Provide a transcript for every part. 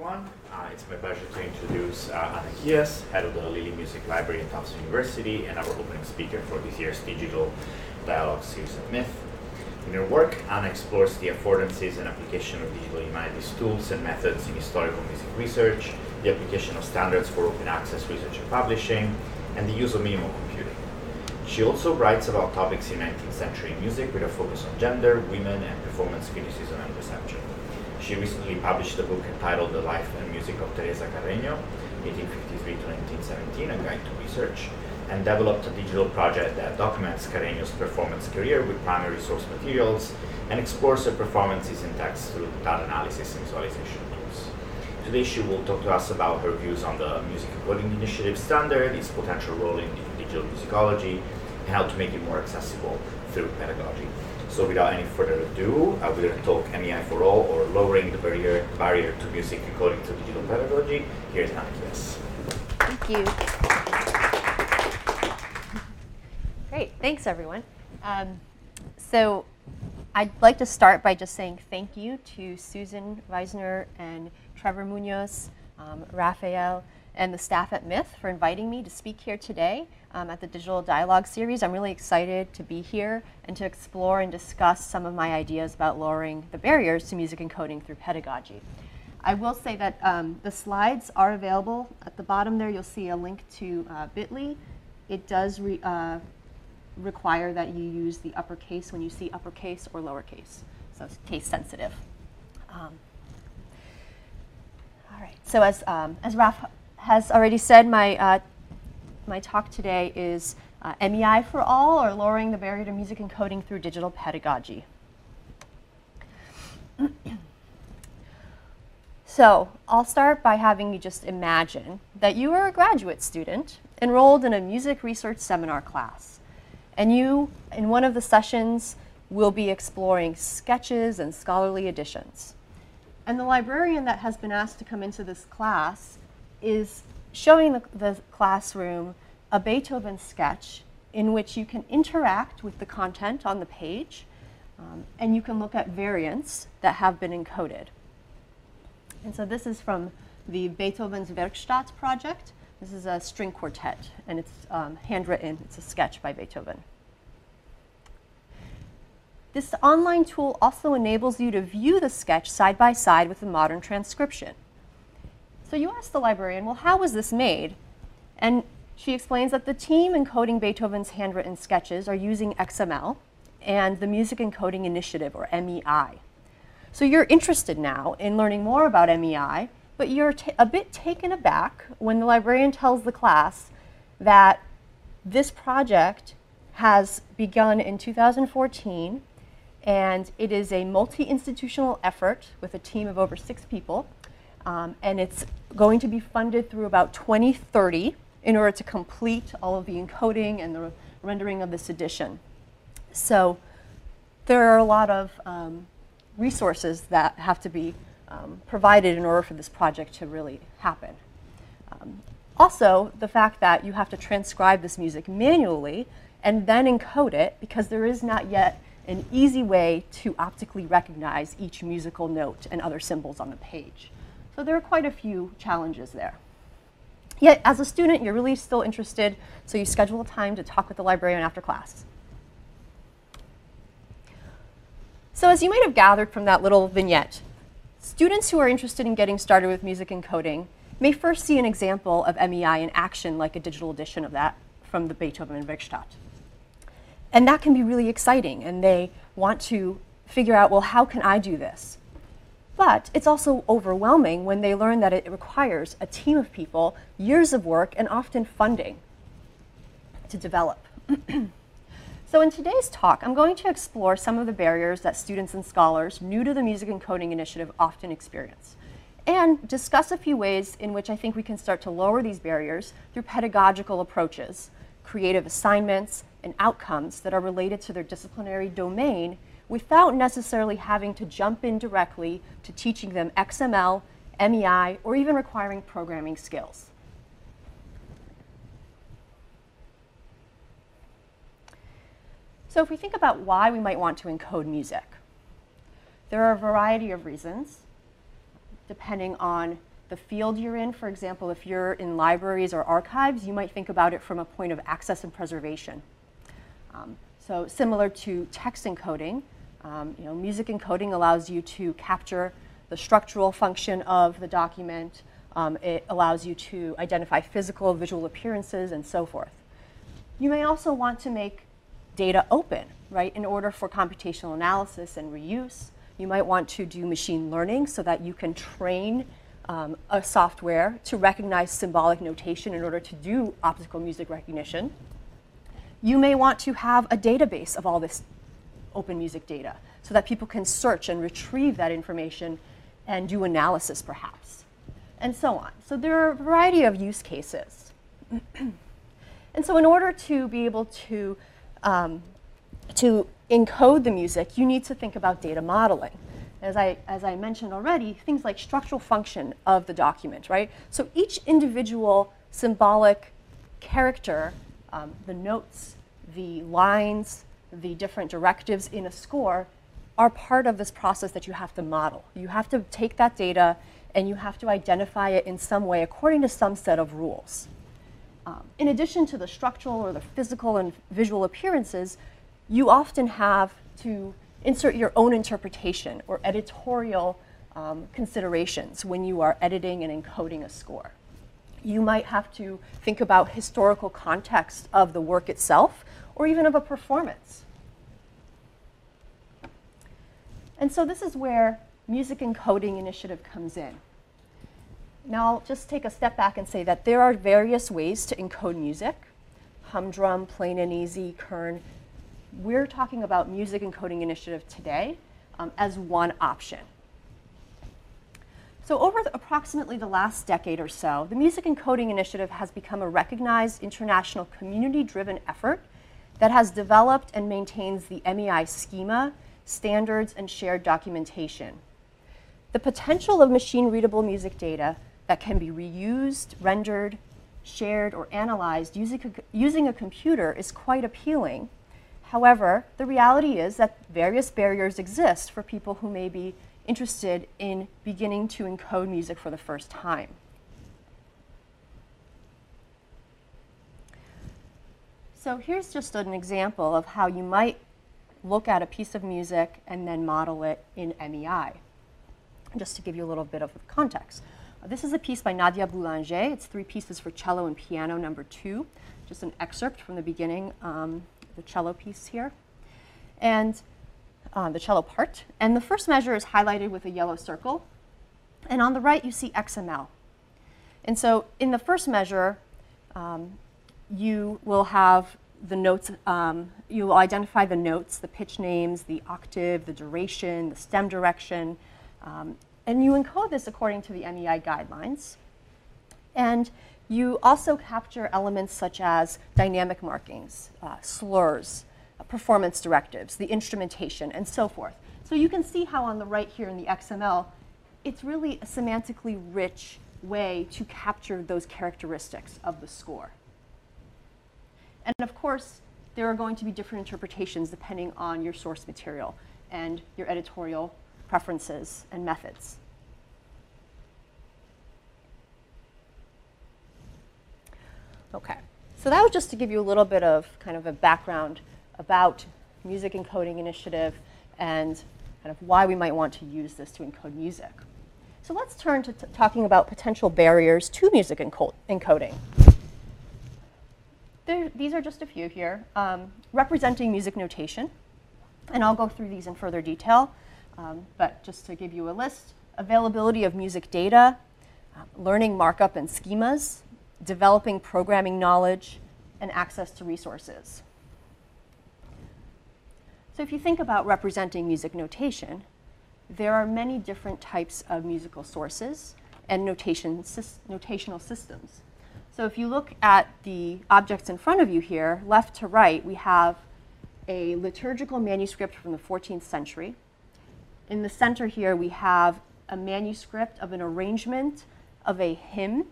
everyone. Uh, it's my pleasure to introduce uh, Anna Kijas, head of the Lilly Music Library at Tufts University, and our opening speaker for this year's digital dialogue series at MITH. In her work, Anna explores the affordances and application of digital humanities tools and methods in historical music research, the application of standards for open access research and publishing, and the use of minimal computing. She also writes about topics in 19th century music with a focus on gender, women, and performance criticism and reception. She recently published a book entitled The Life and Music of Teresa Carreño, 1853 to 1917, a guide to research, and developed a digital project that documents Carreño's performance career with primary source materials and explores her performances in text through data analysis and visualization tools. Today she will talk to us about her views on the Music Encoding Initiative standard, its potential role in digital musicology, and how to make it more accessible through pedagogy. So without any further ado, I will talk MEI for all or lowering the barrier, barrier to music encoding through digital pedagogy. Here's Anna Kijas. Thank you. Great, thanks everyone. Um, so I'd like to start by just saying thank you to Susan Weisner and Trevor Munoz, um, Raffaele, and the staff at MITH for inviting me to speak here today um, at the Digital Dialogue Series. I'm really excited to be here and to explore and discuss some of my ideas about lowering the barriers to music encoding through pedagogy. I will say that um, the slides are available. At the bottom there, you'll see a link to uh, bit.ly. It does re, uh, require that you use the uppercase when you see uppercase or lowercase, so it's case sensitive. Um, all right, so as, um, as Raf has already said, my, uh, my talk today is uh, MEI for all, or lowering the barrier to music encoding through digital pedagogy. so I'll start by having you just imagine that you are a graduate student enrolled in a music research seminar class. And you, in one of the sessions, will be exploring sketches and scholarly editions. And the librarian that has been asked to come into this class is showing the, the classroom a Beethoven sketch in which you can interact with the content on the page um, and you can look at variants that have been encoded. And so this is from the Beethoven's Werkstatt project. This is a string quartet and it's um, handwritten. It's a sketch by Beethoven. This online tool also enables you to view the sketch side by side with the modern transcription. So you ask the librarian, well, how was this made? And she explains that the team encoding Beethoven's handwritten sketches are using XML and the Music Encoding Initiative, or MEI. So you're interested now in learning more about MEI, but you're a bit taken aback when the librarian tells the class that this project has begun in 2014 and it is a multi-institutional effort with a team of over six people um, and it's going to be funded through about 2030 in order to complete all of the encoding and the rendering of this edition. So there are a lot of um, resources that have to be um, provided in order for this project to really happen. Um, also, the fact that you have to transcribe this music manually and then encode it because there is not yet an easy way to optically recognize each musical note and other symbols on the page. So there are quite a few challenges there. Yet, as a student, you're really still interested, so you schedule a time to talk with the librarian after class. So as you might have gathered from that little vignette, students who are interested in getting started with music encoding may first see an example of MEI in action, like a digital edition of that from the Beethoven and Werkstatt. And that can be really exciting, and they want to figure out, well, how can I do this? But it's also overwhelming when they learn that it requires a team of people, years of work, and often funding to develop. so in today's talk, I'm going to explore some of the barriers that students and scholars new to the Music Encoding Initiative often experience, and discuss a few ways in which I think we can start to lower these barriers through pedagogical approaches, creative assignments, and outcomes that are related to their disciplinary domain without necessarily having to jump in directly to teaching them XML, MEI, or even requiring programming skills. So if we think about why we might want to encode music, there are a variety of reasons depending on the field you're in. For example, if you're in libraries or archives, you might think about it from a point of access and preservation. Um, so similar to text encoding, um, you know, music encoding allows you to capture the structural function of the document. Um, it allows you to identify physical, visual appearances, and so forth. You may also want to make data open, right, in order for computational analysis and reuse. You might want to do machine learning so that you can train um, a software to recognize symbolic notation in order to do optical music recognition. You may want to have a database of all this open music data so that people can search and retrieve that information and do analysis perhaps, and so on. So there are a variety of use cases. and so in order to be able to, um, to encode the music, you need to think about data modeling. As I, as I mentioned already, things like structural function of the document, right? So each individual symbolic character, um, the notes, the lines, the different directives in a score are part of this process that you have to model. You have to take that data and you have to identify it in some way according to some set of rules. Um, in addition to the structural or the physical and visual appearances, you often have to insert your own interpretation or editorial um, considerations when you are editing and encoding a score. You might have to think about historical context of the work itself or even of a performance. And so this is where Music Encoding Initiative comes in. Now I'll just take a step back and say that there are various ways to encode music. Humdrum, Plaine and Easie, Kern. We're talking about Music Encoding Initiative today um, as one option. So over the, approximately the last decade or so, the Music Encoding Initiative has become a recognized international community-driven effort that has developed and maintains the MEI schema, standards, and shared documentation. The potential of machine-readable music data that can be reused, rendered, shared, or analyzed using a, using a computer is quite appealing. However, the reality is that various barriers exist for people who may be interested in beginning to encode music for the first time. So here's just an example of how you might look at a piece of music and then model it in MEI, just to give you a little bit of context. This is a piece by Nadia Boulanger. It's three pieces for cello and piano, number two. Just an excerpt from the beginning, um, the cello piece here. And uh, the cello part. And the first measure is highlighted with a yellow circle. And on the right, you see XML. And so in the first measure, um, you will have the notes, um, you will identify the notes, the pitch names, the octave, the duration, the stem direction, um, and you encode this according to the MEI guidelines. And you also capture elements such as dynamic markings, uh, slurs, uh, performance directives, the instrumentation, and so forth. So you can see how on the right here in the XML, it's really a semantically rich way to capture those characteristics of the score. And of course, there are going to be different interpretations depending on your source material and your editorial preferences and methods. Okay, so that was just to give you a little bit of kind of a background about Music Encoding Initiative and kind of why we might want to use this to encode music. So let's turn to talking about potential barriers to music encoding there, these are just a few here, um, representing music notation. And I'll go through these in further detail. Um, but just to give you a list, availability of music data, uh, learning markup and schemas, developing programming knowledge, and access to resources. So if you think about representing music notation, there are many different types of musical sources and notation, notational systems. So if you look at the objects in front of you here, left to right, we have a liturgical manuscript from the 14th century. In the center here, we have a manuscript of an arrangement of a hymn,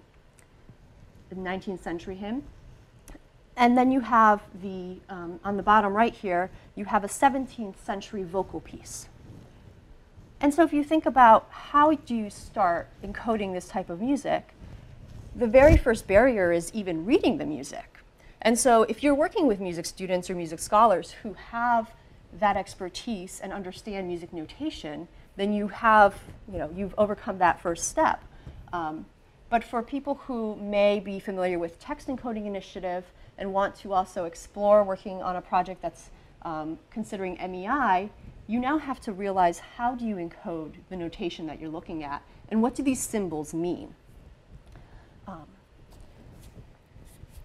the 19th century hymn. And then you have the, um, on the bottom right here, you have a 17th century vocal piece. And so if you think about how do you start encoding this type of music, the very first barrier is even reading the music. And so if you're working with music students or music scholars who have that expertise and understand music notation, then you have, you know, you've overcome that first step. Um, but for people who may be familiar with text encoding initiative and want to also explore working on a project that's um, considering MEI, you now have to realize how do you encode the notation that you're looking at and what do these symbols mean? Um,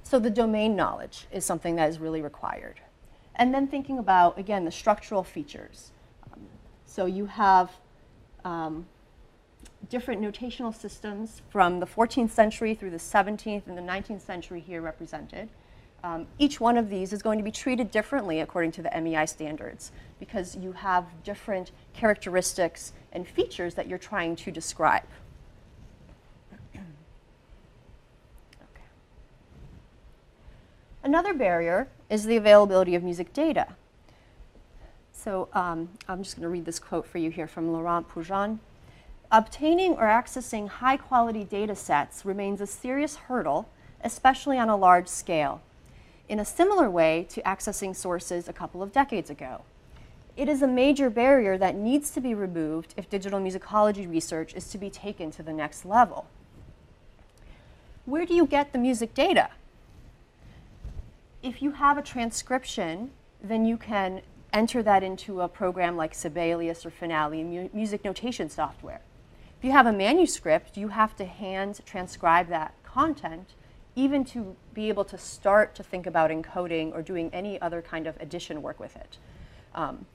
so the domain knowledge is something that is really required. And then thinking about, again, the structural features. Um, so you have um, different notational systems from the 14th century through the 17th and the 19th century here represented. Um, each one of these is going to be treated differently according to the MEI standards because you have different characteristics and features that you're trying to describe. Another barrier is the availability of music data. So um, I'm just going to read this quote for you here from Laurent Pugin. Obtaining or accessing high quality data sets remains a serious hurdle, especially on a large scale, in a similar way to accessing sources a couple of decades ago. It is a major barrier that needs to be removed if digital musicology research is to be taken to the next level. Where do you get the music data? If you have a transcription, then you can enter that into a program like Sibelius or Finale, mu music notation software. If you have a manuscript, you have to hand transcribe that content even to be able to start to think about encoding or doing any other kind of addition work with it. Um,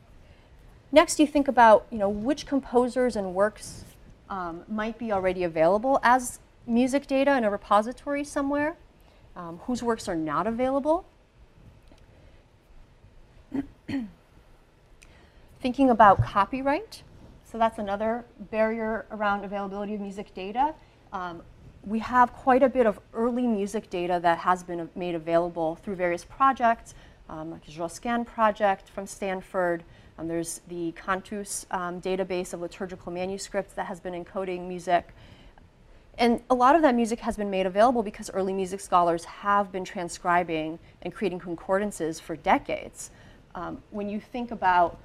next, you think about you know, which composers and works um, might be already available as music data in a repository somewhere, um, whose works are not available. Thinking about copyright, so that's another barrier around availability of music data. Um, we have quite a bit of early music data that has been made available through various projects, um, like the Josquin project from Stanford. Um, there's the Cantus um, database of liturgical manuscripts that has been encoding music. And a lot of that music has been made available because early music scholars have been transcribing and creating concordances for decades. Um, when you think about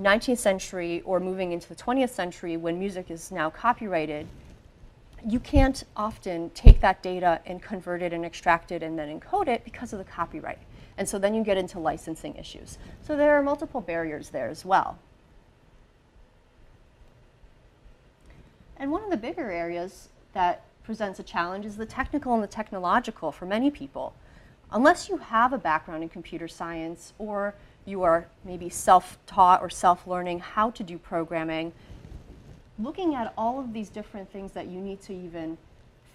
19th century or moving into the 20th century when music is now copyrighted, you can't often take that data and convert it and extract it and then encode it because of the copyright. And so then you get into licensing issues. So there are multiple barriers there as well. And one of the bigger areas that presents a challenge is the technical and the technological for many people. Unless you have a background in computer science or you are maybe self-taught or self-learning how to do programming, looking at all of these different things that you need to even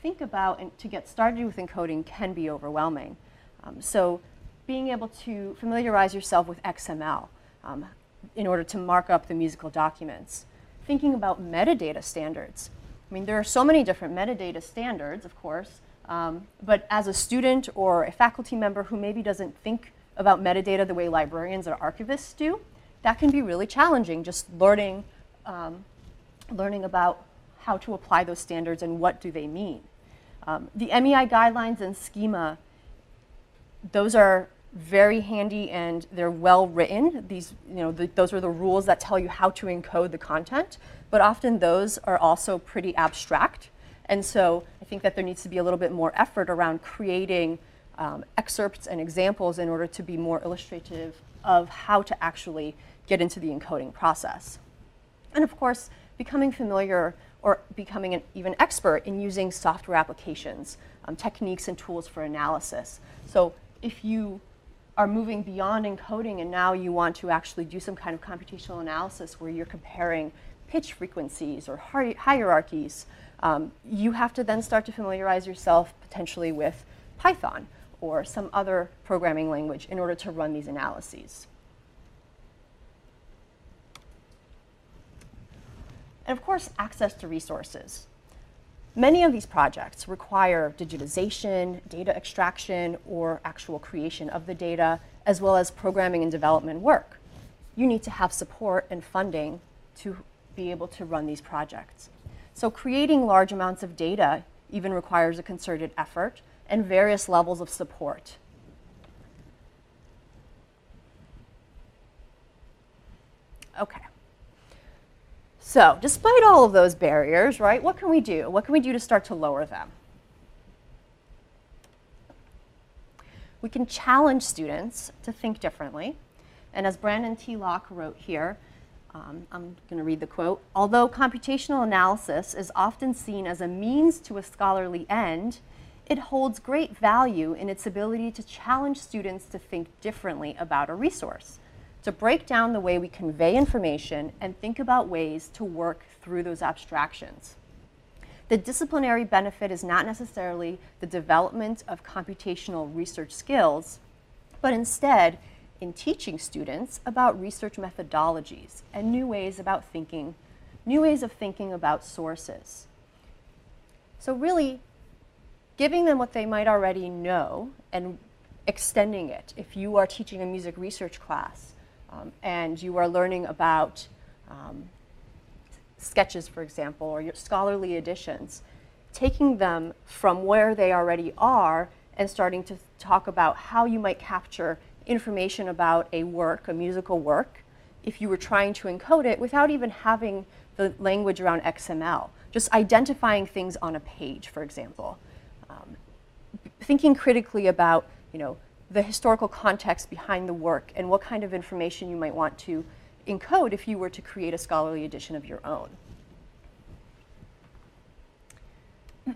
think about and to get started with encoding can be overwhelming. Um, so being able to familiarize yourself with XML um, in order to mark up the musical documents. Thinking about metadata standards. I mean, there are so many different metadata standards, of course, um, but as a student or a faculty member who maybe doesn't think about metadata the way librarians or archivists do, that can be really challenging, just learning, um, learning about how to apply those standards and what do they mean. Um, the MEI guidelines and schema, those are very handy and they're well written. These, you know, the, those are the rules that tell you how to encode the content, but often those are also pretty abstract. And so I think that there needs to be a little bit more effort around creating um, excerpts and examples in order to be more illustrative of how to actually get into the encoding process. And of course, becoming familiar or becoming an even expert in using software applications, um, techniques and tools for analysis. So if you are moving beyond encoding and now you want to actually do some kind of computational analysis where you're comparing pitch frequencies or hi hierarchies, um, you have to then start to familiarize yourself potentially with Python or some other programming language in order to run these analyses. And of course, access to resources. Many of these projects require digitization, data extraction, or actual creation of the data, as well as programming and development work. You need to have support and funding to be able to run these projects. So creating large amounts of data even requires a concerted effort and various levels of support. Okay. So, despite all of those barriers, right, what can we do? What can we do to start to lower them? We can challenge students to think differently. And as Brandon T. Locke wrote here, um, I'm going to read the quote Although computational analysis is often seen as a means to a scholarly end, it holds great value in its ability to challenge students to think differently about a resource, to break down the way we convey information and think about ways to work through those abstractions. The disciplinary benefit is not necessarily the development of computational research skills, but instead in teaching students about research methodologies and new ways about thinking, new ways of thinking about sources. So really, giving them what they might already know and extending it. If you are teaching a music research class um, and you are learning about um, sketches, for example, or your scholarly editions, taking them from where they already are and starting to talk about how you might capture information about a work, a musical work, if you were trying to encode it without even having the language around XML. Just identifying things on a page, for example. Thinking critically about, you know, the historical context behind the work and what kind of information you might want to encode if you were to create a scholarly edition of your own.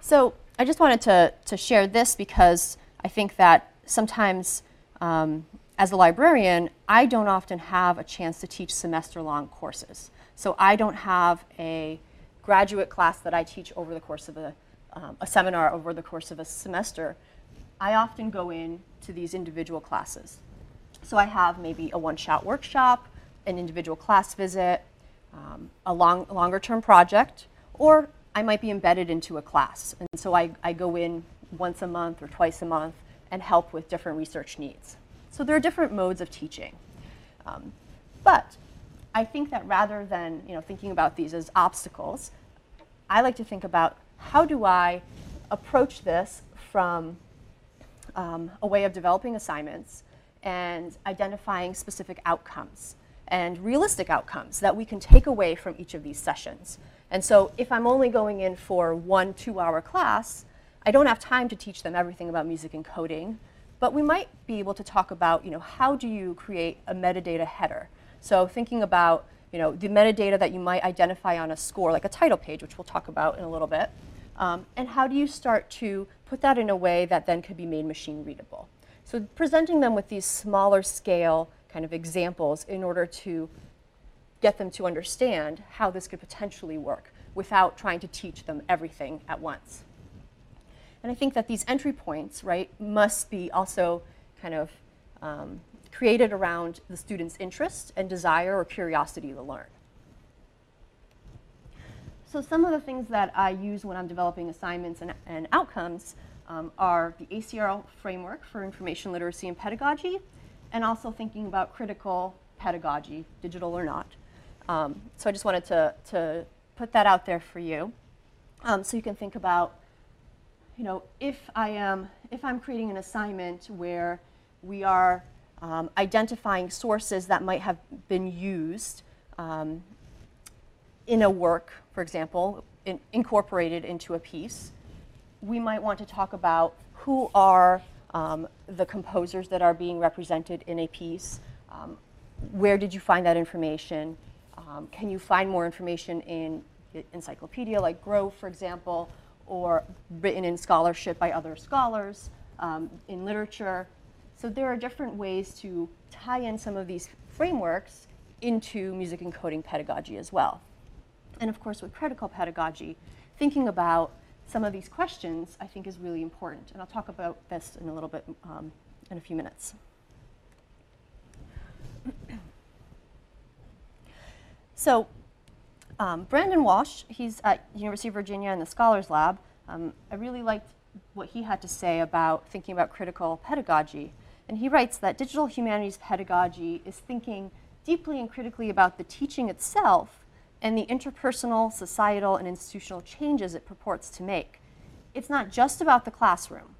so I just wanted to, to share this because I think that sometimes um, as a librarian, I don't often have a chance to teach semester long courses. So I don't have a graduate class that I teach over the course of a, um, a seminar over the course of a semester. I often go in to these individual classes. So I have maybe a one-shot workshop, an individual class visit, um, a long, longer term project, or I might be embedded into a class. And so I, I go in once a month or twice a month and help with different research needs. So there are different modes of teaching. Um, but I think that rather than you know, thinking about these as obstacles, I like to think about how do I approach this from um, a way of developing assignments and identifying specific outcomes and realistic outcomes that we can take away from each of these sessions. And so if I'm only going in for one two hour class, I don't have time to teach them everything about music and coding, but we might be able to talk about, you know, how do you create a metadata header? So thinking about, you know, the metadata that you might identify on a score, like a title page, which we'll talk about in a little bit, um, and how do you start to put that in a way that then could be made machine readable? So presenting them with these smaller scale kind of examples in order to get them to understand how this could potentially work without trying to teach them everything at once. And I think that these entry points, right, must be also kind of um, created around the student's interest and desire or curiosity to learn. So some of the things that I use when I'm developing assignments and, and outcomes um, are the ACRL framework for information literacy and pedagogy, and also thinking about critical pedagogy, digital or not. Um, so I just wanted to, to put that out there for you. Um, so you can think about, you know, if I am, if I'm creating an assignment where we are um, identifying sources that might have been used um, in a work, for example, in, incorporated into a piece, we might want to talk about who are um, the composers that are being represented in a piece. Um, where did you find that information? Um, can you find more information in encyclopedia like Grove, for example, or written in scholarship by other scholars, um, in literature? So there are different ways to tie in some of these frameworks into music encoding pedagogy as well. And of course, with critical pedagogy, thinking about some of these questions I think is really important. And I'll talk about this in a little bit um, in a few minutes. so um, Brandon Walsh, he's at University of Virginia in the Scholars Lab. Um, I really liked what he had to say about thinking about critical pedagogy. And he writes that digital humanities pedagogy is thinking deeply and critically about the teaching itself and the interpersonal, societal, and institutional changes it purports to make. It's not just about the classroom.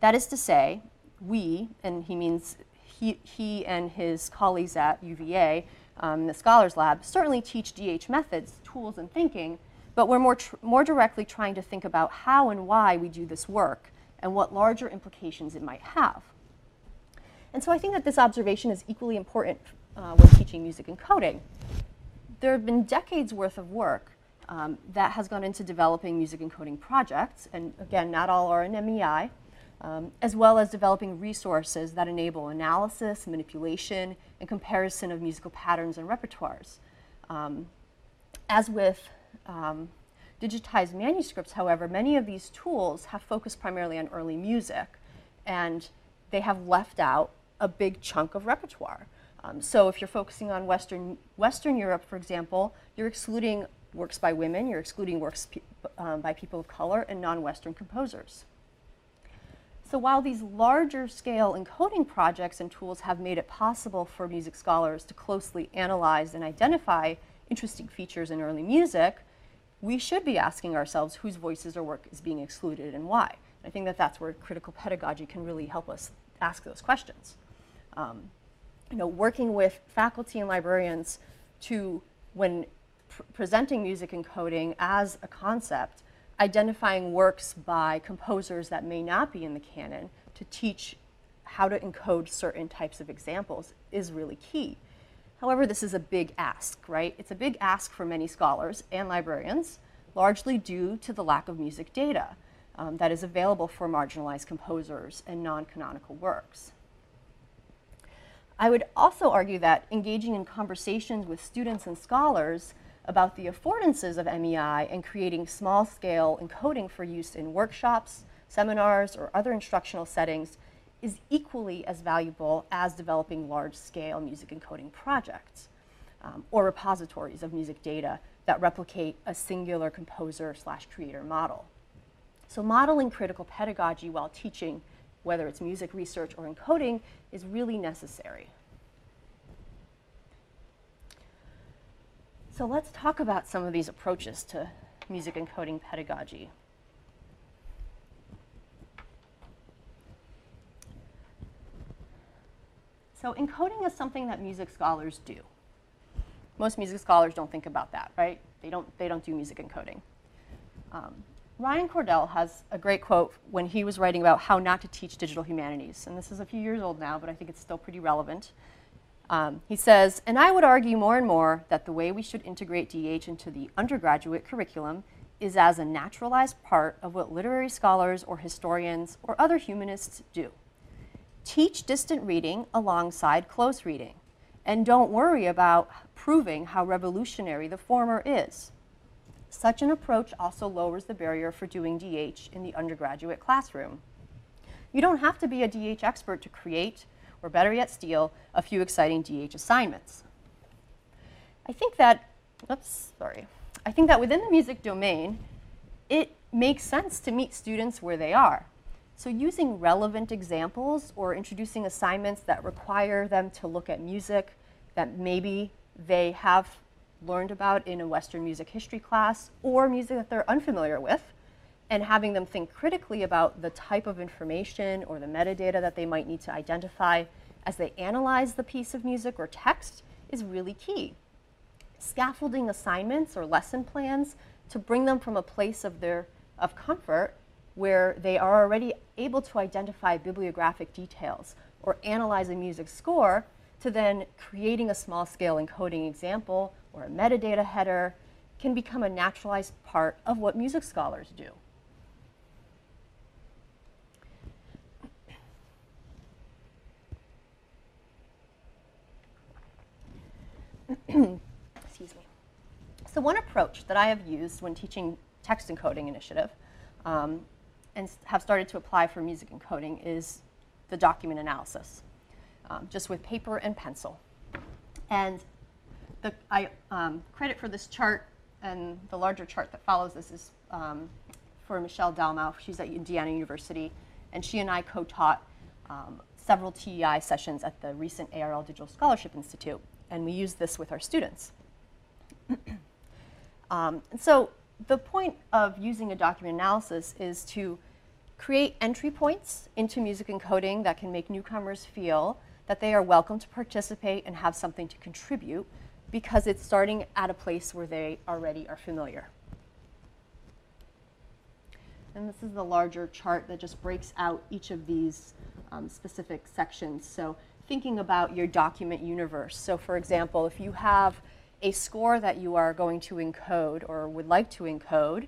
That is to say, we, and he means he, he and his colleagues at UVA, um, the Scholars Lab, certainly teach DH methods, tools, and thinking, but we're more, more directly trying to think about how and why we do this work and what larger implications it might have. And so I think that this observation is equally important uh, when teaching music and coding. There have been decades worth of work um, that has gone into developing music encoding projects, and again, not all are in MEI, um, as well as developing resources that enable analysis, manipulation, and comparison of musical patterns and repertoires. Um, as with um, digitized manuscripts, however, many of these tools have focused primarily on early music, and they have left out a big chunk of repertoire. Um, so if you're focusing on Western, Western Europe, for example, you're excluding works by women, you're excluding works pe- um, by people of color and non-Western composers. So while these larger scale encoding projects and tools have made it possible for music scholars to closely analyze and identify interesting features in early music, we should be asking ourselves whose voices or work is being excluded and why. I think that that's where critical pedagogy can really help us ask those questions. Um, you know, working with faculty and librarians to, when pr- presenting music encoding as a concept, identifying works by composers that may not be in the canon to teach how to encode certain types of examples is really key. However, this is a big ask, right? It's a big ask for many scholars and librarians, largely due to the lack of music data um, that is available for marginalized composers and non canonical works. I would also argue that engaging in conversations with students and scholars about the affordances of MEI and creating small scale encoding for use in workshops, seminars, or other instructional settings is equally as valuable as developing large scale music encoding projects um, or repositories of music data that replicate a singular composer slash creator model. So, modeling critical pedagogy while teaching whether it's music research or encoding, is really necessary. So let's talk about some of these approaches to music encoding pedagogy. So encoding is something that music scholars do. Most music scholars don't think about that, right? They don't, they don't do music encoding. Um, Ryan Cordell has a great quote when he was writing about how not to teach digital humanities. And this is a few years old now, but I think it's still pretty relevant. Um, he says, and I would argue more and more that the way we should integrate DH into the undergraduate curriculum is as a naturalized part of what literary scholars or historians or other humanists do. Teach distant reading alongside close reading, and don't worry about proving how revolutionary the former is. Such an approach also lowers the barrier for doing DH in the undergraduate classroom. You don't have to be a DH expert to create, or better yet, steal a few exciting DH assignments. I think that, oops, sorry. I think that within the music domain, it makes sense to meet students where they are. So using relevant examples or introducing assignments that require them to look at music that maybe they have learned about in a Western music history class or music that they're unfamiliar with, and having them think critically about the type of information or the metadata that they might need to identify as they analyze the piece of music or text is really key. Scaffolding assignments or lesson plans to bring them from a place of their of comfort where they are already able to identify bibliographic details or analyze a music score to then creating a small scale encoding example or a metadata header can become a naturalized part of what music scholars do. Excuse me. So one approach that I have used when teaching text encoding initiative um, and have started to apply for music encoding is the document analysis, um, just with paper and pencil. And the I, um, credit for this chart and the larger chart that follows this is um, for Michelle Dalmau. She's at Indiana University, and she and I co-taught um, several TEI sessions at the recent ARL Digital Scholarship Institute. and we use this with our students. um, and so the point of using a document analysis is to create entry points into music encoding that can make newcomers feel that they are welcome to participate and have something to contribute because it's starting at a place where they already are familiar. And this is the larger chart that just breaks out each of these um, specific sections. So thinking about your document universe. So for example, if you have a score that you are going to encode or would like to encode,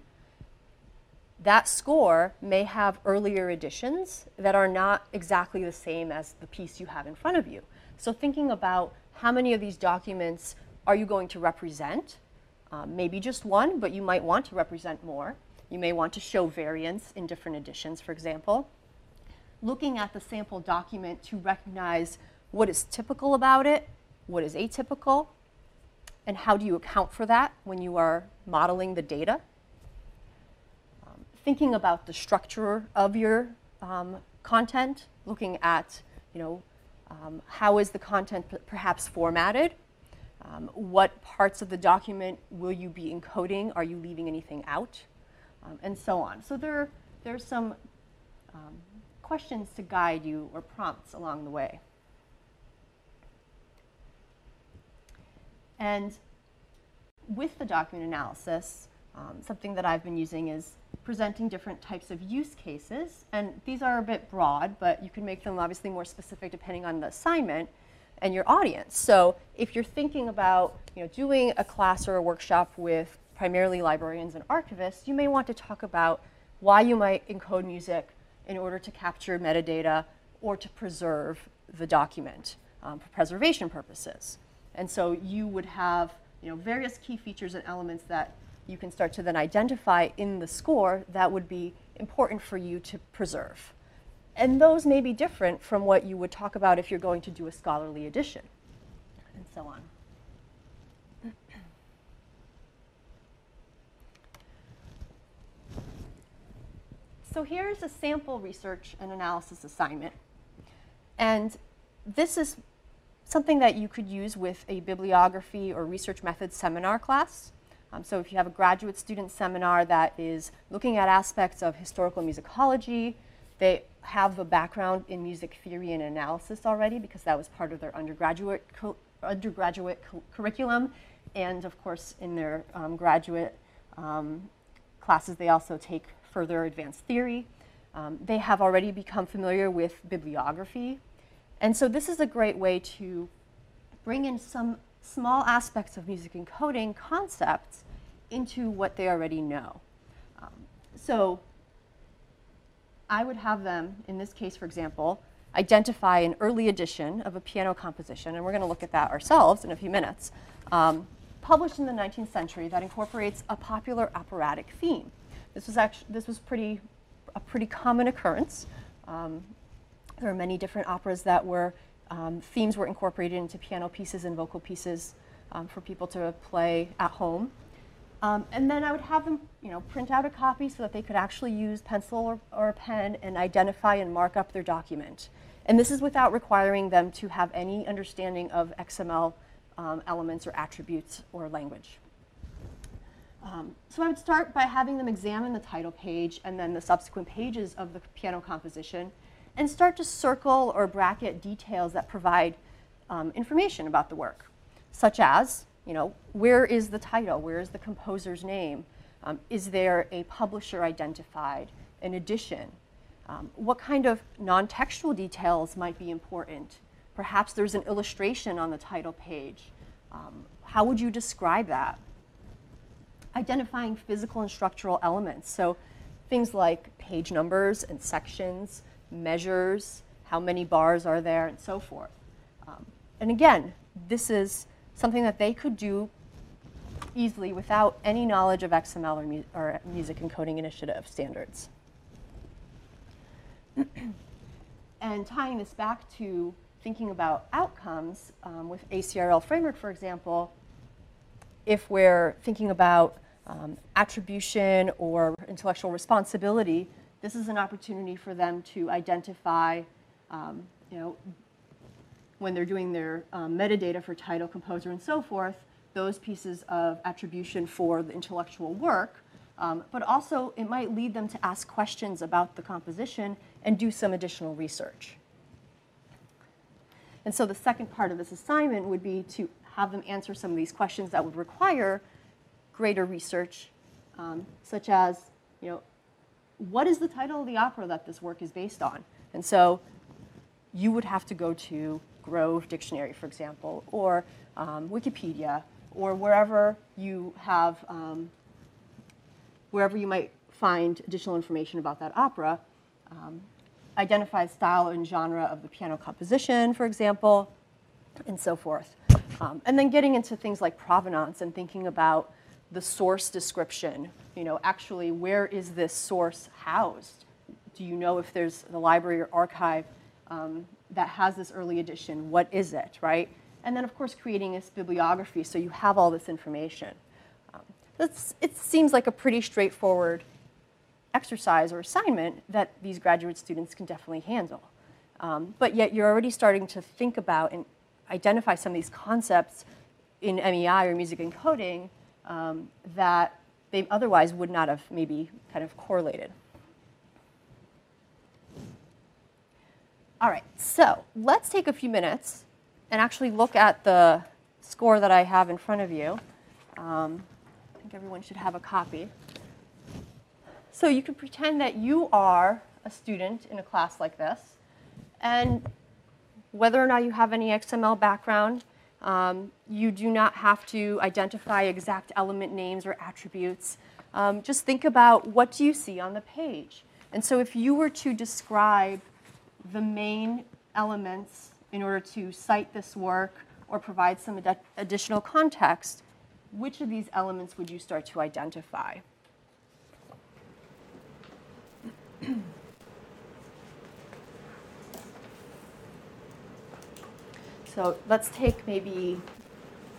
that score may have earlier editions that are not exactly the same as the piece you have in front of you. So thinking about how many of these documents are you going to represent? Um, maybe just one, but you might want to represent more. You may want to show variance in different editions, for example. Looking at the sample document to recognize what is typical about it, what is atypical, and how do you account for that when you are modeling the data. Um, thinking about the structure of your um, content, looking at, you know, um, how is the content perhaps formatted? Um, what parts of the document will you be encoding? Are you leaving anything out? Um, and so on. So there, there's some um, questions to guide you or prompts along the way. And with the document analysis, um, something that I've been using is presenting different types of use cases. And these are a bit broad, but you can make them obviously more specific depending on the assignment and your audience. So if you're thinking about you know, doing a class or a workshop with primarily librarians and archivists, you may want to talk about why you might encode music in order to capture metadata or to preserve the document um, for preservation purposes. And so you would have you know, various key features and elements that you can start to then identify in the score that would be important for you to preserve. And those may be different from what you would talk about if you're going to do a scholarly edition, and so on. So here's a sample research and analysis assignment. And this is something that you could use with a bibliography or research methods seminar class. Um, so if you have a graduate student seminar that is looking at aspects of historical musicology, they have a background in music theory and analysis already because that was part of their undergraduate, undergraduate curriculum. And of course, in their um, graduate um, classes, they also take further advanced theory. Um, they have already become familiar with bibliography. And so this is a great way to bring in some small aspects of music encoding concepts into what they already know. Um, so I would have them, in this case, for example, identify an early edition of a piano composition, and we're going to look at that ourselves in a few minutes, um, published in the 19th century that incorporates a popular operatic theme. This was actually this was pretty a pretty common occurrence. Um, there are many different operas that were um, themes were incorporated into piano pieces and vocal pieces um, for people to play at home. Um, and then I would have them, you know, print out a copy so that they could actually use pencil or, or a pen and identify and mark up their document. And this is without requiring them to have any understanding of XML um, elements or attributes or language. Um, so I would start by having them examine the title page and then the subsequent pages of the piano composition and start to circle or bracket details that provide um, information about the work, such as you know, where is the title? Where is the composer's name? Um, is there a publisher identified? An edition? Um, what kind of non-textual details might be important? Perhaps there's an illustration on the title page. Um, how would you describe that? Identifying physical and structural elements. So things like page numbers and sections, measures, how many bars are there, and so forth. Um, and again, this is something that they could do easily without any knowledge of XML or, mu or Music Encoding Initiative standards. and tying this back to thinking about outcomes um, with ACRL framework, for example, if we're thinking about um, attribution or intellectual responsibility, this is an opportunity for them to identify, um, you know, when they're doing their um, metadata for title, composer, and so forth, those pieces of attribution for the intellectual work. Um, but also, it might lead them to ask questions about the composition and do some additional research. And so, the second part of this assignment would be to have them answer some of these questions that would require greater research, um, such as, you know, what is the title of the opera that this work is based on? And so, you would have to go to Grove Dictionary, for example, or um, Wikipedia, or wherever you have, um, wherever you might find additional information about that opera. Um, identify style and genre of the piano composition, for example, and so forth. Um, and then getting into things like provenance and thinking about the source description. You know, actually, where is this source housed? Do you know if there's the library or archive um, that has this early edition? What is it, right? And then, of course, creating this bibliography so you have all this information. Um, it seems like a pretty straightforward exercise or assignment that these graduate students can definitely handle. Um, but yet, you're already starting to think about and identify some of these concepts in MEI or music encoding um, that they otherwise would not have maybe kind of correlated. All right, so let's take a few minutes and actually look at the score that I have in front of you. Um, I think everyone should have a copy. So you can pretend that you are a student in a class like this, and whether or not you have any XML background, um, you do not have to identify exact element names or attributes. Um, just think about what do you see on the page. And so if you were to describe the main elements in order to cite this work or provide some ad additional context, which of these elements would you start to identify? So let's take maybe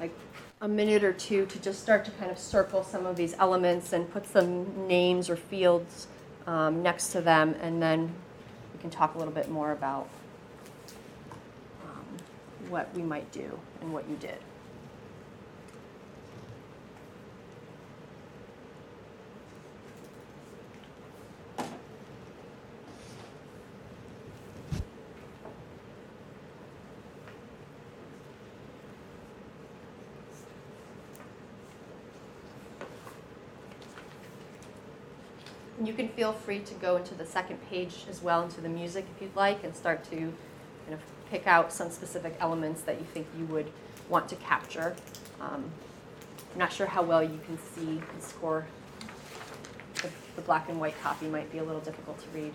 like a minute or two to just start to kind of circle some of these elements and put some names or fields um, next to them, and then can talk a little bit more about um, what we might do and what you did. You can feel free to go into the second page as well, into the music if you'd like, and start to kind of pick out some specific elements that you think you would want to capture. Um, I'm not sure how well you can see the score. The, the black and white copy might be a little difficult to read.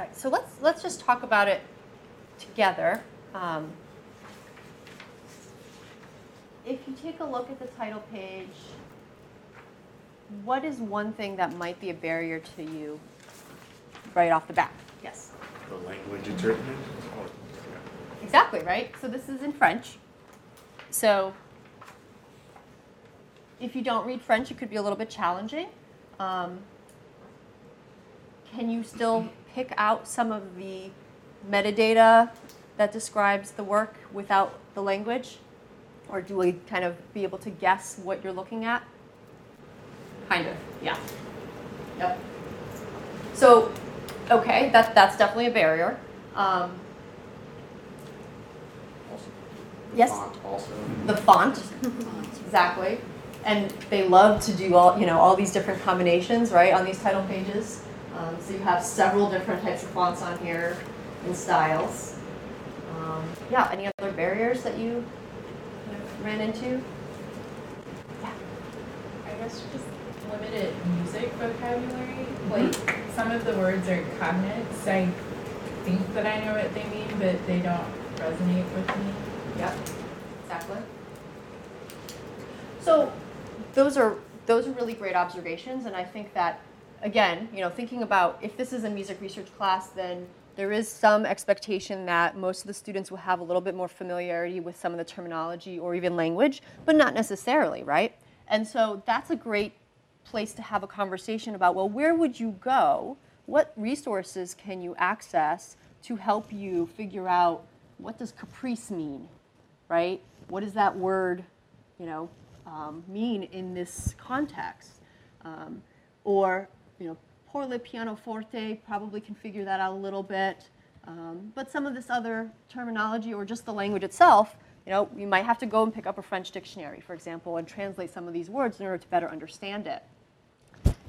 Right, so let's let's just talk about it together. Um, if you take a look at the title page, what is one thing that might be a barrier to you right off the bat? Yes. The language interpreted? Exactly, right? So this is in French. So if you don't read French, it could be a little bit challenging. Um, can you still pick out some of the metadata that describes the work without the language? Or do we kind of be able to guess what you're looking at? Kind of, yeah. Yep. So, okay, that, that's definitely a barrier. Um, yes? Font also. the font exactly and they love to do all you know all these different combinations right on these title pages um, so you have several different types of fonts on here and styles um, yeah any other barriers that you kind of ran into yeah I guess just limited music vocabulary. Like some of the words are cognates. I think that I know what they mean, but they don't resonate with me. Yep, exactly. So those are those are really great observations, and I think that again, you know, thinking about if this is a music research class, then there is some expectation that most of the students will have a little bit more familiarity with some of the terminology or even language, but not necessarily, right? And so that's a great place to have a conversation about well, where would you go? What resources can you access to help you figure out what does caprice mean, right? What does that word, you know, um, mean in this context? Um, or, you know, pour le pianoforte probably can figure that out a little bit. Um, but some of this other terminology or just the language itself, you know, you might have to go and pick up a French dictionary, for example, and translate some of these words in order to better understand it.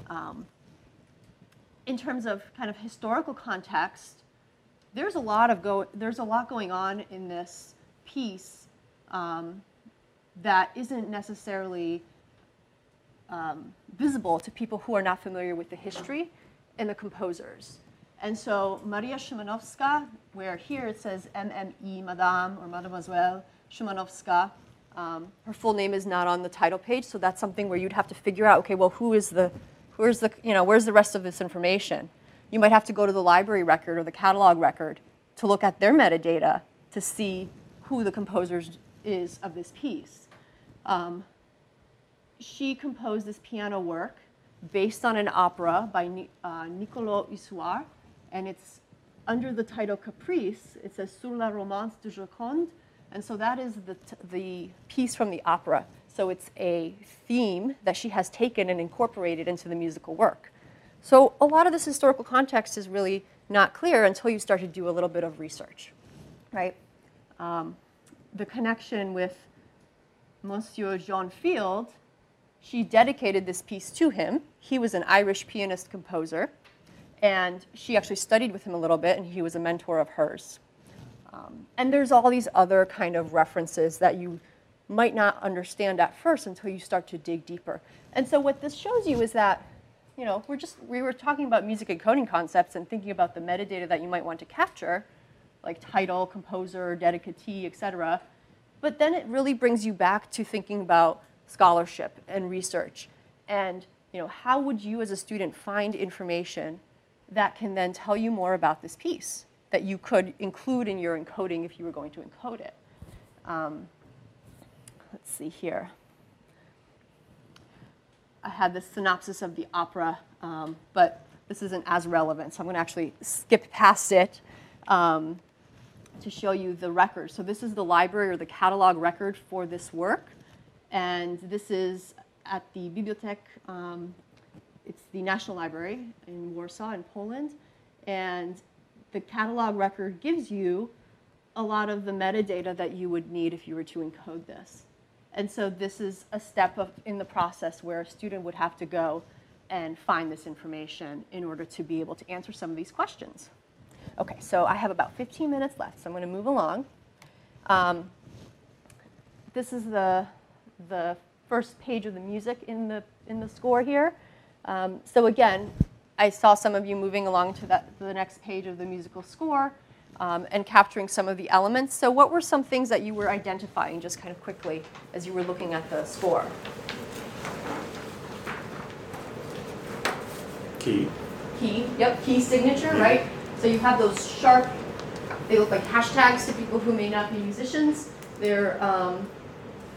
Um, in terms of kind of historical context, there's a lot of go there's a lot going on in this piece um, that isn't necessarily um, visible to people who are not familiar with the history and the composers. And so Maria Szymanowska, where here it says MME, Madame or Mademoiselle Szymanowska, um, her full name is not on the title page, so that's something where you'd have to figure out, okay, well, who is the, where's the, you know, where's the rest of this information? You might have to go to the library record or the catalog record to look at their metadata to see who the composer is of this piece. Um, she composed this piano work based on an opera by uh, Nicolo and it's under the title Caprice. It says Sur la romance de Joconde, and so that is the, the piece from the opera. So it's a theme that she has taken and incorporated into the musical work. So a lot of this historical context is really not clear until you start to do a little bit of research, right? Um, the connection with Monsieur Jean Field, she dedicated this piece to him. He was an Irish pianist composer, and she actually studied with him a little bit, and he was a mentor of hers. Um, and there's all these other kind of references that you might not understand at first until you start to dig deeper. And so what this shows you is that, you know, we're just we were talking about music encoding concepts and thinking about the metadata that you might want to capture, like title, composer, dedicatee, et cetera. But then it really brings you back to thinking about scholarship and research. And you know, how would you as a student find information that can then tell you more about this piece that you could include in your encoding if you were going to encode it? Um, let's see here. I had this synopsis of the opera, um, but this isn't as relevant, so I'm going to actually skip past it um, to show you the record. So this is the library or the catalog record for this work, and this is at the Bibliothek. Um, it's the National Library in Warsaw, in Poland, and the catalog record gives you a lot of the metadata that you would need if you were to encode this. And so this is a step of, in the process where a student would have to go and find this information in order to be able to answer some of these questions. Okay, so I have about 15 minutes left, so I'm going to move along. Um, this is the, the first page of the music in the, in the score here. Um, so again, I saw some of you moving along to that, the next page of the musical score um, and capturing some of the elements. So what were some things that you were identifying just kind of quickly as you were looking at the score? Key. Key, yep, key signature, right? So you have those sharp, they look like hashtags to people who may not be musicians. They're um,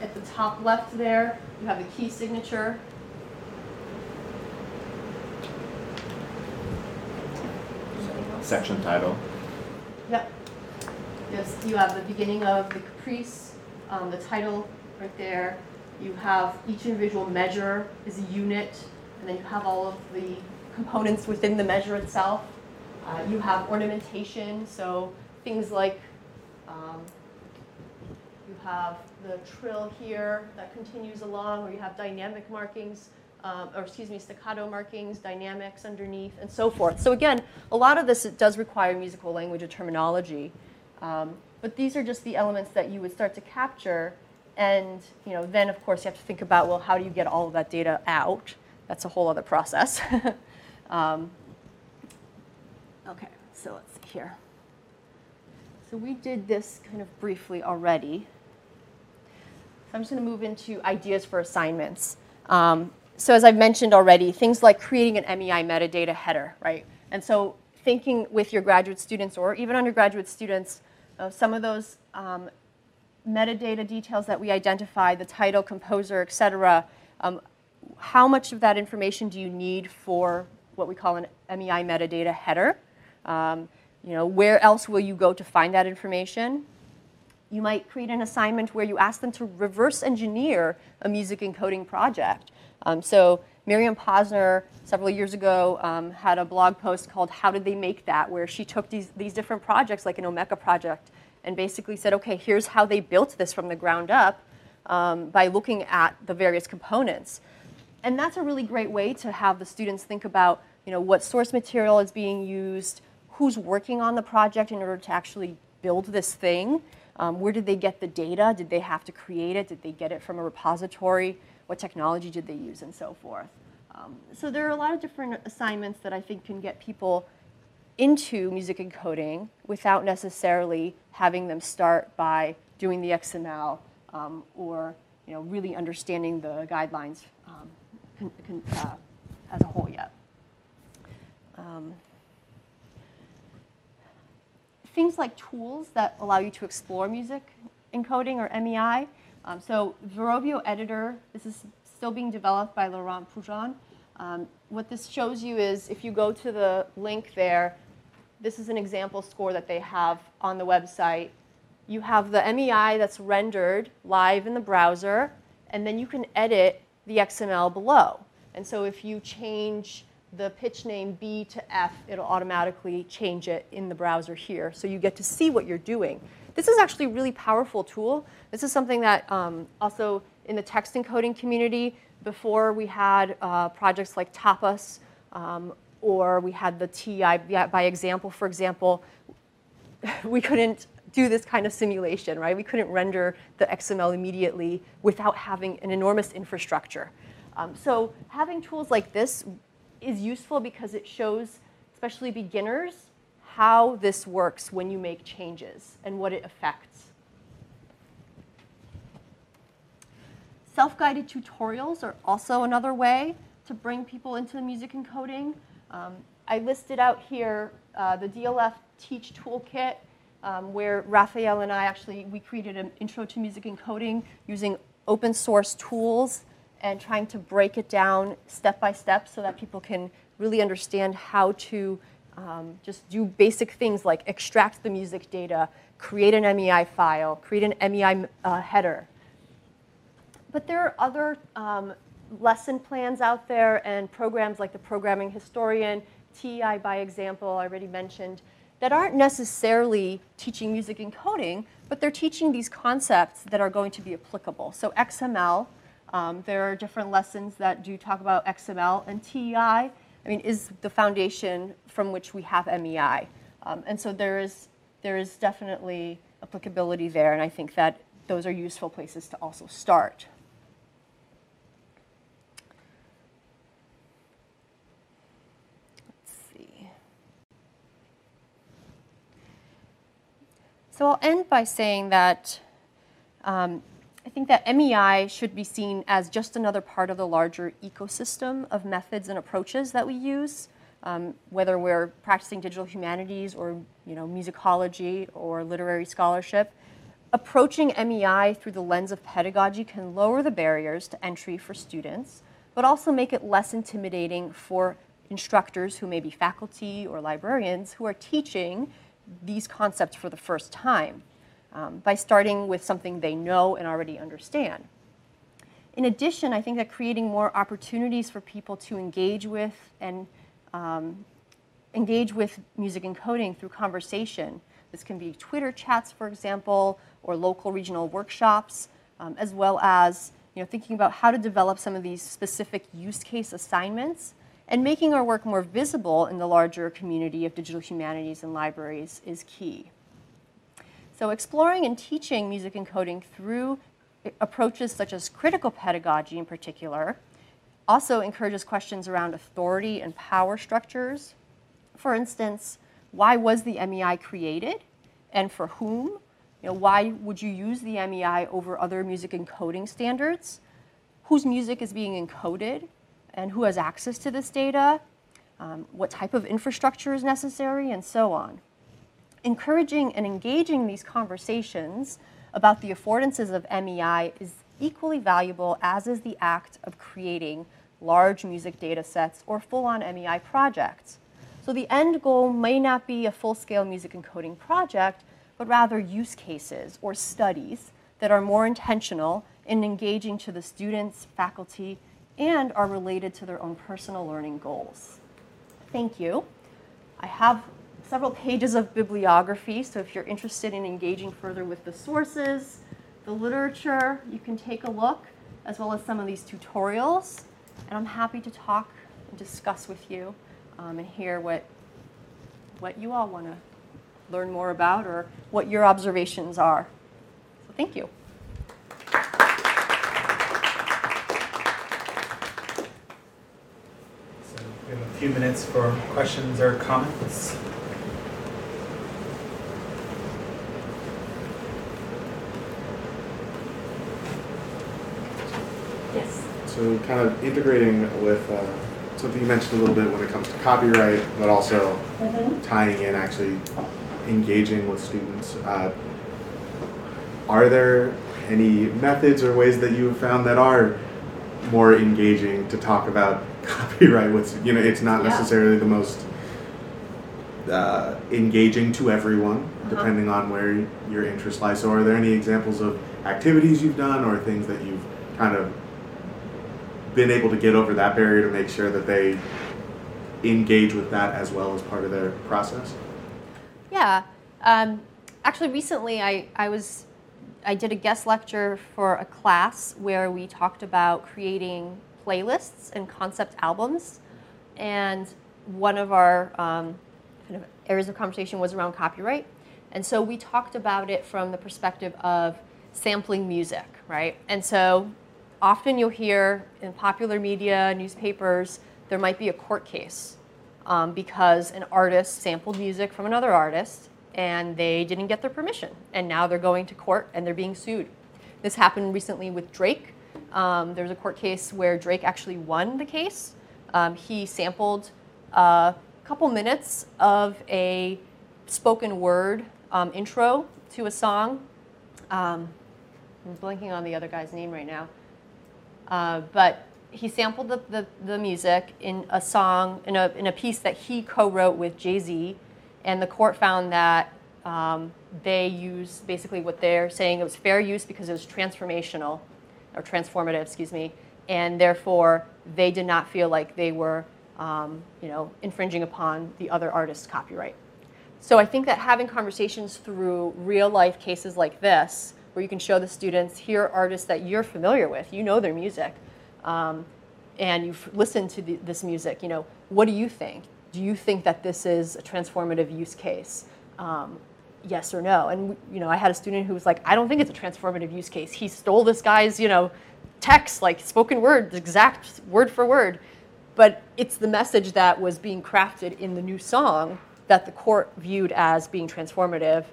at the top left there, you have the key signature. Section title. Yep. Yes, you have the beginning of the caprice, um, the title right there. You have each individual measure is a unit, and then you have all of the components within the measure itself. Uh, you have ornamentation, so things like um, have the trill here that continues along, or you have dynamic markings, um, or excuse me, staccato markings, dynamics underneath, and so forth. So again, a lot of this does require musical language or terminology, um, but these are just the elements that you would start to capture, and you know, then of course you have to think about well, how do you get all of that data out? That's a whole other process. um, okay, so let's see here. So we did this kind of briefly already. I'm just going to move into ideas for assignments. Um, so as I've mentioned already, things like creating an MEI metadata header, right? And so thinking with your graduate students or even undergraduate students, uh, some of those um, metadata details that we identify, the title, composer, et cetera, um, how much of that information do you need for what we call an MEI metadata header? Um, you know, where else will you go to find that information? You might create an assignment where you ask them to reverse engineer a music encoding project. Um, so Miriam Posner, several years ago, um, had a blog post called How Did They Make That, where she took these, these different projects, like an Omeka project, and basically said, okay, here's how they built this from the ground up um, by looking at the various components. And that's a really great way to have the students think about, you know, what source material is being used, who's working on the project in order to actually build this thing. Um, where did they get the data? Did they have to create it? Did they get it from a repository? What technology did they use, and so forth? Um, so there are a lot of different assignments that I think can get people into music encoding without necessarily having them start by doing the XML um, or you know, really understanding the guidelines um, con, con, uh, as a whole yet. Things like tools that allow you to explore music encoding or MEI. Um, so Verovio Editor, this is still being developed by Laurent Pugin. Um, what this shows you is if you go to the link there, this is an example score that they have on the website. You have the MEI that's rendered live in the browser, and then you can edit the XML below. And so if you change the pitch name B to F, it'll automatically change it in the browser here. So you get to see what you're doing. This is actually a really powerful tool. This is something that um, also in the text encoding community, before we had uh, projects like Tapas, um, or we had the TEI by example, for example, we couldn't do this kind of simulation, right? We couldn't render the XML immediately without having an enormous infrastructure. Um, so having tools like this is useful because it shows, especially beginners, how this works when you make changes and what it affects. Self-guided tutorials are also another way to bring people into music encoding. Um, I listed out here uh, the DLF Teach Toolkit, um, where Raffaele and I actually, we created an intro to music encoding using open source tools and trying to break it down step by step so that people can really understand how to um, just do basic things like extract the music data, create an MEI file, create an MEI uh, header. But there are other um, lesson plans out there and programs like the Programming Historian, TEI by example, I already mentioned, that aren't necessarily teaching music encoding, but they're teaching these concepts that are going to be applicable. So XML, um, there are different lessons that do talk about XML and TEI. I mean, is the foundation from which we have MEI. Um, and so there is, there is definitely applicability there, and I think that those are useful places to also start. Let's see. So I'll end by saying that um, I think that MEI should be seen as just another part of the larger ecosystem of methods and approaches that we use, um, whether we're practicing digital humanities or you know, musicology or literary scholarship. Approaching MEI through the lens of pedagogy can lower the barriers to entry for students, but also make it less intimidating for instructors who may be faculty or librarians who are teaching these concepts for the first time um, by starting with something they know and already understand. In addition, I think that creating more opportunities for people to engage with and um, engage with music encoding through conversation. This can be Twitter chats, for example, or local regional workshops, um, as well as you know, thinking about how to develop some of these specific use case assignments and making our work more visible in the larger community of digital humanities and libraries is key. So exploring and teaching music encoding through approaches such as critical pedagogy in particular also encourages questions around authority and power structures. For instance, why was the MEI created and for whom? You know, why would you use the MEI over other music encoding standards? Whose music is being encoded and who has access to this data? Um, what type of infrastructure is necessary and so on. Encouraging and engaging these conversations about the affordances of MEI is equally valuable as is the act of creating large music data sets or full-on MEI projects. So the end goal may not be a full-scale music encoding project, but rather use cases or studies that are more intentional in engaging to the students, faculty, and are related to their own personal learning goals. Thank you. I have several pages of bibliography, so if you're interested in engaging further with the sources, the literature, you can take a look, as well as some of these tutorials. And I'm happy to talk and discuss with you um, and hear what, what you all want to learn more about or what your observations are. So thank you. So we have a few minutes for questions or comments. So kind of integrating with uh, something you mentioned a little bit when it comes to copyright, but also tying in actually engaging with students. Uh, are there any methods or ways that you have found that are more engaging to talk about copyright? with you know, it's not Yeah. necessarily the most uh, engaging to everyone, Uh-huh. depending on where your interest lies. So, are there any examples of activities you've done or things that you've kind of been able to get over that barrier to make sure that they engage with that as well as part of their process? Yeah. Um, actually, recently I, I was I did a guest lecture for a class where we talked about creating playlists and concept albums, and one of our um, kind of areas of conversation was around copyright, and so we talked about it from the perspective of sampling music, right? And so often you'll hear in popular media, newspapers, there might be a court case um, because an artist sampled music from another artist and they didn't get their permission. And now they're going to court and they're being sued. This happened recently with Drake. Um, there was a court case where Drake actually won the case. Um, he sampled a couple minutes of a spoken word um, intro to a song. Um, I'm blanking on the other guy's name right now. Uh, but he sampled the, the, the music in a song, in a, in a piece that he co wrote with Jay Z. And the court found that um, they used basically what they're saying it was fair use because it was transformational, or transformative, excuse me. And therefore, they did not feel like they were um, you know, infringing upon the other artist's copyright. So I think that having conversations through real life cases like this, where you can show the students, here artists that you're familiar with, you know their music, um, and you've listened to the, this music, you know, what do you think? Do you think that this is a transformative use case? Um, yes or no? And you know, I had a student who was like, I don't think it's a transformative use case. He stole this guy's, you know, text, like spoken word, exact word for word. But it's the message that was being crafted in the new song that the court viewed as being transformative,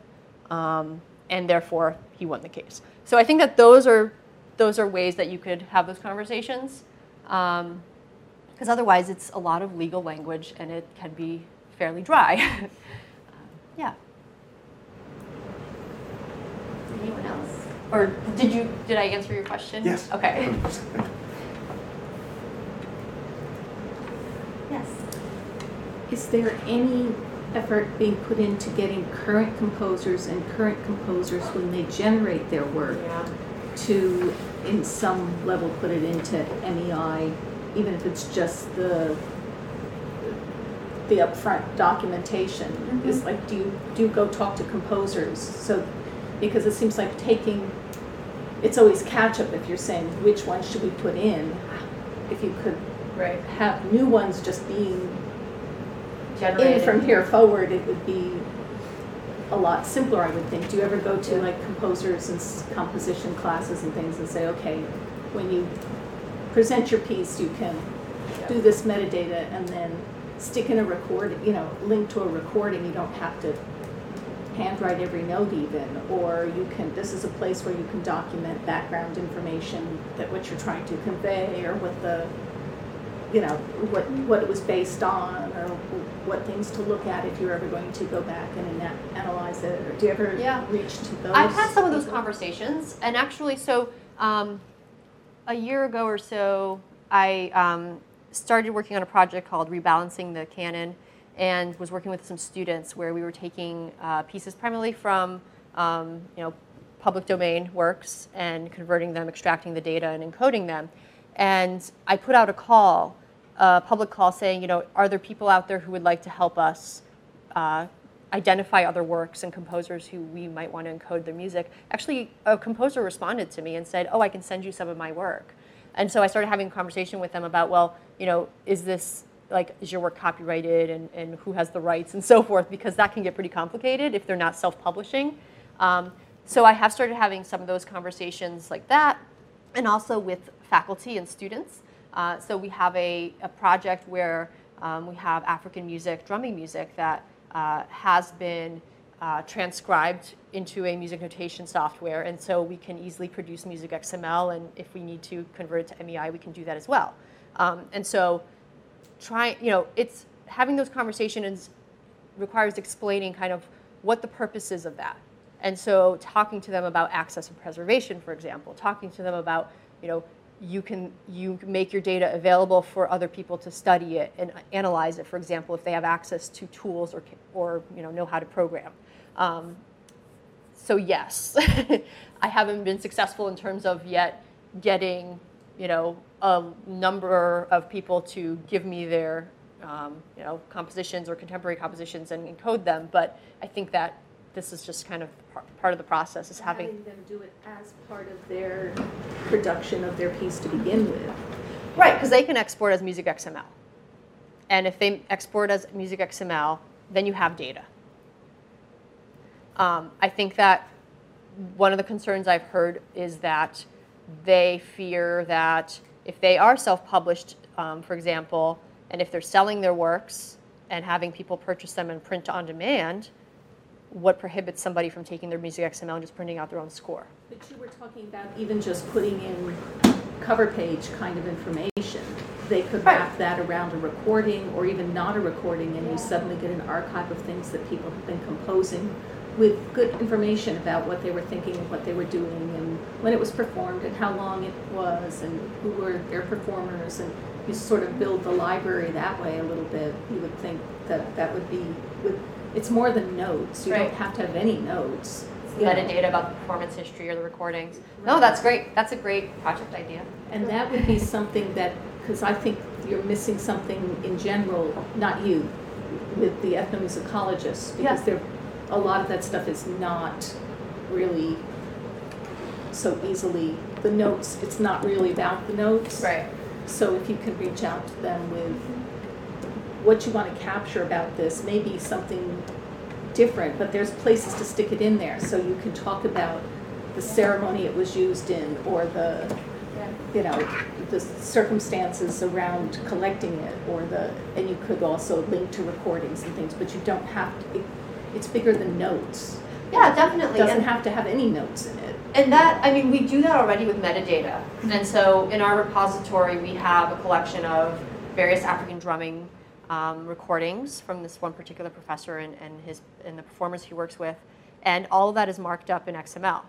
um, and therefore he won the case. So I think that those are those are ways that you could have those conversations, because otherwise it's a lot of legal language and it can be fairly dry. um, yeah. Anyone else? Or did you did I answer your question? Yes. Okay. yes. Is there any effort being put into getting current composers and current composers when they generate their work Yeah. to, in some level, put it into MEI, even if it's just the, the upfront documentation? Mm-hmm. Is like, do you, do you go talk to composers? So, because it seems like taking, it's always catch-up if you're saying, which one should we put in? If you could Right. have new ones just being in Generated. from here forward, it would be a lot simpler, I would think. Do you ever go to like composers and s- composition classes and things and say, okay, when you present your piece, you can do this metadata and then stick in a record, you know, link to a recording, you don't have to handwrite every note even, or you can, this is a place where you can document background information that what you're trying to convey, or what the, you know, what, what it was based on, or what things to look at if you're ever going to go back and ana- analyze it, or do you ever Yeah. reach to those? I've had some of those people? conversations, and actually, so um, a year ago or so, I um, started working on a project called Rebalancing the Canon, and was working with some students where we were taking uh, pieces primarily from, um, you know, public domain works and converting them, extracting the data, and encoding them. And I put out a call, a public call, saying, you know, are there people out there who would like to help us uh, identify other works and composers who we might want to encode their music. Actually, a composer responded to me and said, "Oh, I can send you some of my work." And so I started having a conversation with them about, well, you know, is this like is your work copyrighted and, and who has the rights and so forth because that can get pretty complicated if they're not self-publishing. Um, so I have started having some of those conversations like that, and also with faculty and students. Uh, so we have a, a project where um, we have African music, drumming music that uh, has been uh, transcribed into a music notation software, and so we can easily produce music XML, and if we need to convert it to MEI, we can do that as well. Um, and so, trying, you know, it's having those conversations requires explaining kind of what the purpose is of that. And so talking to them about access and preservation, for example, talking to them about, you know, you can you make your data available for other people to study it and analyze it, for example, if they have access to tools or, or you know, know how to program. Um, so yes, I haven't been successful in terms of yet getting, you know, a number of people to give me their, um, you know, compositions or contemporary compositions and encode them. But I think that this is just kind of par- part of the process is having. Having them do it as part of their production of their piece to begin with. Right, because they can export as music XML. And if they export as music XML, then you have data. Um, I think that one of the concerns I've heard is that they fear that if they are self published, um, for example, and if they're selling their works and having people purchase them and print on demand, what prohibits somebody from taking their music XML and just printing out their own score? But you were talking about even just putting in cover page kind of information. They could Right. wrap that around a recording or even not a recording and you suddenly get an archive of things that people have been composing with good information about what they were thinking and what they were doing and when it was performed and how long it was and who were their performers and you sort of build the library that way a little bit. You would think that that would be with, it's more than notes. You Right. don't have to have any notes. you know. metadata about the performance history or the recordings. No, that's great. That's a great project idea. And that would be something that, because I think you're missing something in general, not you, with the ethnomusicologists, because Yeah. there, a lot of that stuff is not really so easily, the notes, it's not really about the notes. Right. So if you can reach out to them with what you want to capture about this, maybe something different, but there's places to stick it in there. So you can talk about the ceremony it was used in or the, you know, the circumstances around collecting it or the, and you could also link to recordings and things, but you don't have to, it, it's bigger than notes. Yeah, It definitely. doesn't And- have to have any notes in it. And that, I mean, we do that already with metadata. Mm-hmm. And so in our repository, we have a collection of various African drumming um, recordings from this one particular professor and, and his and the performers he works with, and all of that is marked up in XML.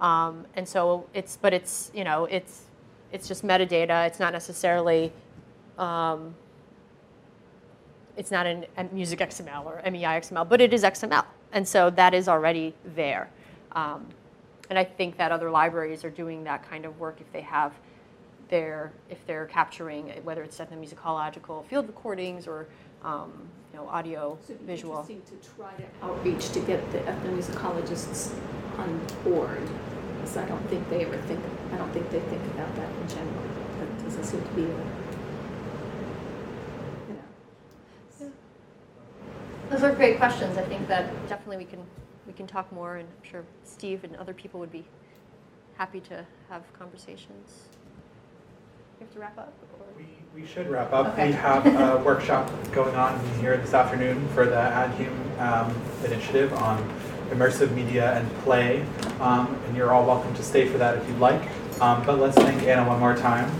Um, and so it's, but it's, you know, it's it's just metadata. It's not necessarily um, it's not in Music XML or MEI XML, but it is XML. And so that is already there. Um, and I think that other libraries are doing that kind of work if they have their, if they're capturing, whether it's ethnomusicological field recordings or, um, you know, audio, So it'd be visual. interesting to try to outreach to get the ethnomusicologists on board. Because I don't think they ever think, I don't think they think about that in general. That doesn't seem to be a, you know. Those are great questions. I think that definitely we can, we can talk more, and I'm sure Steve and other people would be happy to have conversations. You have to wrap up? or- We, we should wrap up. Okay. We have a workshop going on here this afternoon for the AdHum um, initiative on immersive media and play. Um, and you're all welcome to stay for that if you'd like. Um, but let's thank Anna one more time